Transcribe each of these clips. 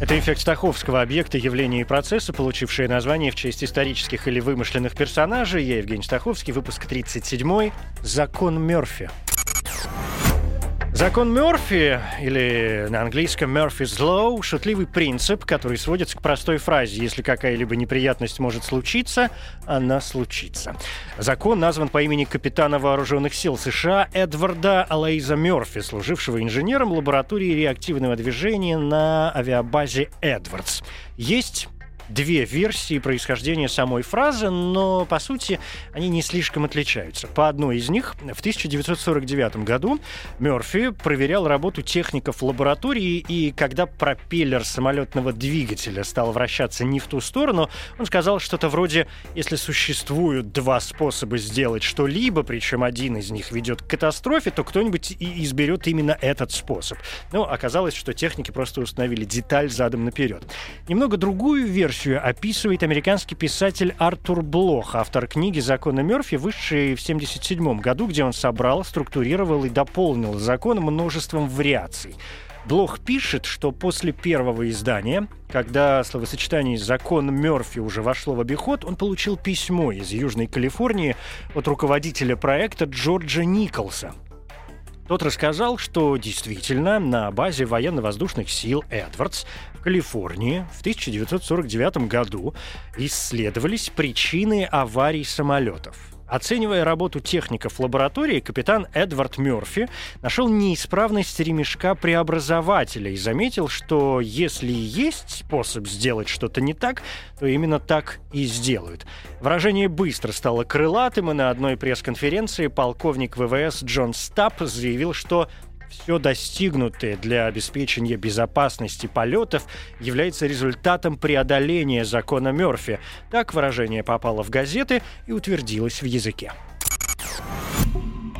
Это эффект Стаховского объекта, явления и процесса, получившие название в честь исторических или вымышленных персонажей. Я Евгений Стаховский, выпуск 37 «Закон Мёрфи». Закон Мёрфи, или на английском Murphy's Law, шутливый принцип, который сводится к простой фразе «Если какая-либо неприятность может случиться, она случится». Закон назван по имени капитана вооруженных сил США Эдварда Алаиза Мёрфи, служившего инженером лаборатории реактивного движения на авиабазе Эдвардс. Есть две версии происхождения самой фразы, но, по сути, они не слишком отличаются. По одной из них, в 1949 году Мерфи проверял работу техников лаборатории, и когда пропеллер самолетного двигателя стал вращаться не в ту сторону, он сказал что-то вроде «Если существуют два способа сделать что-либо, причем один из них ведет к катастрофе, то кто-нибудь и изберет именно этот способ». Но оказалось, что техники просто установили деталь задом наперед. Немного другую версию версию описывает американский писатель Артур Блох, автор книги «Законы Мерфи», вышедшей в 1977 году, где он собрал, структурировал и дополнил закон множеством вариаций. Блох пишет, что после первого издания, когда словосочетание «закон Мерфи» уже вошло в обиход, он получил письмо из Южной Калифорнии от руководителя проекта Джорджа Николса, тот рассказал, что действительно на базе военно-воздушных сил Эдвардс в Калифорнии в 1949 году исследовались причины аварий самолетов. Оценивая работу техников лаборатории, капитан Эдвард Мёрфи нашел неисправность ремешка преобразователя и заметил, что если есть способ сделать что-то не так, то именно так и сделают. Выражение быстро стало крылатым, и на одной пресс-конференции полковник ВВС Джон Стап заявил, что все достигнутое для обеспечения безопасности полетов является результатом преодоления закона Мерфи. Так выражение попало в газеты и утвердилось в языке.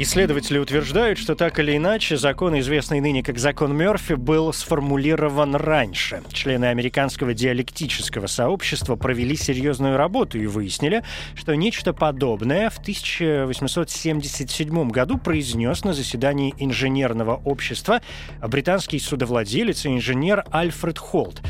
Исследователи утверждают, что так или иначе закон, известный ныне как закон Мерфи, был сформулирован раньше. Члены американского диалектического сообщества провели серьезную работу и выяснили, что нечто подобное в 1877 году произнес на заседании инженерного общества британский судовладелец и инженер Альфред Холт.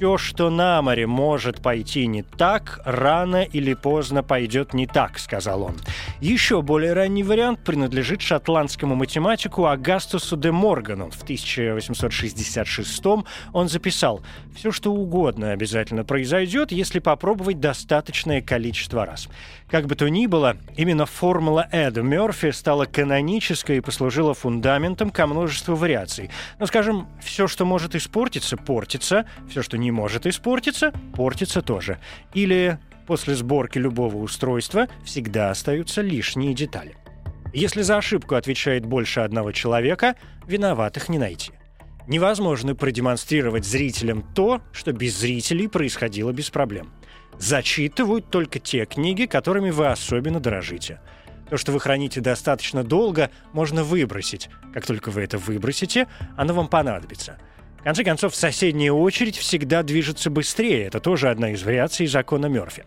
Все, что на море может пойти не так, рано или поздно пойдет не так, сказал он. Еще более ранний вариант принадлежит шотландскому математику Агастусу де Моргану. В 1866 он записал «Все, что угодно обязательно произойдет, если попробовать достаточное количество раз». Как бы то ни было, именно формула Эда Мерфи стала канонической и послужила фундаментом ко множеству вариаций. Но, скажем, все, что может испортиться, портится, все, что не может испортиться, портится тоже. Или после сборки любого устройства всегда остаются лишние детали. Если за ошибку отвечает больше одного человека, виноватых не найти. Невозможно продемонстрировать зрителям то, что без зрителей происходило без проблем зачитывают только те книги, которыми вы особенно дорожите. То, что вы храните достаточно долго, можно выбросить. Как только вы это выбросите, оно вам понадобится. В конце концов, соседняя очередь всегда движется быстрее. Это тоже одна из вариаций закона Мерфи.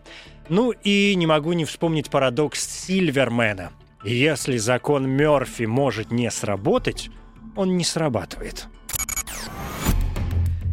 Ну и не могу не вспомнить парадокс Сильвермена. Если закон Мерфи может не сработать, он не срабатывает.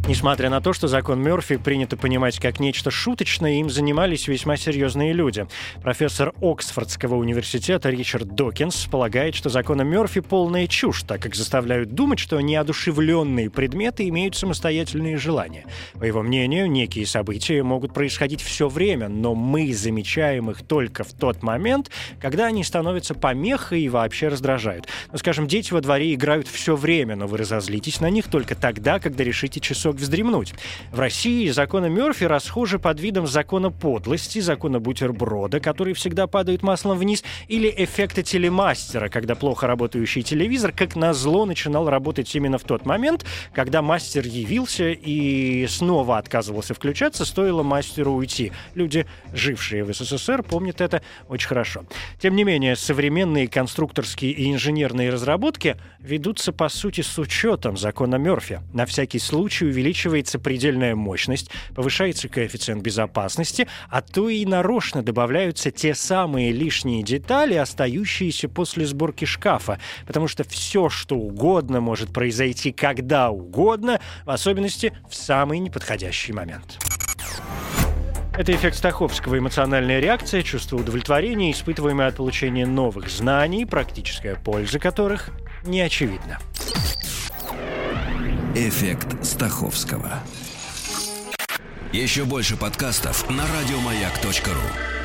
Несмотря на то, что закон Мерфи принято понимать как нечто шуточное, им занимались весьма серьезные люди. Профессор Оксфордского университета Ричард Докинс полагает, что законы Мерфи полная чушь, так как заставляют думать, что неодушевленные предметы имеют самостоятельные желания. По его мнению, некие события могут происходить все время, но мы замечаем их только в тот момент, когда они становятся помехой и вообще раздражают. Ну, скажем, дети во дворе играют все время, но вы разозлитесь на них только тогда, когда решите часок чуток вздремнуть. В России законы Мерфи расхожи под видом закона подлости, закона бутерброда, который всегда падает маслом вниз, или эффекта телемастера, когда плохо работающий телевизор, как назло, начинал работать именно в тот момент, когда мастер явился и снова отказывался включаться, стоило мастеру уйти. Люди, жившие в СССР, помнят это очень хорошо. Тем не менее, современные конструкторские и инженерные разработки ведутся, по сути, с учетом закона Мерфи. На всякий случай увеличивается предельная мощность, повышается коэффициент безопасности, а то и нарочно добавляются те самые лишние детали, остающиеся после сборки шкафа, потому что все, что угодно может произойти когда угодно, в особенности в самый неподходящий момент. Это эффект Стаховского, эмоциональная реакция, чувство удовлетворения, испытываемое от получения новых знаний, практическая польза которых не очевидна. Эффект Стаховского. Еще больше подкастов на радиомаяк.ру.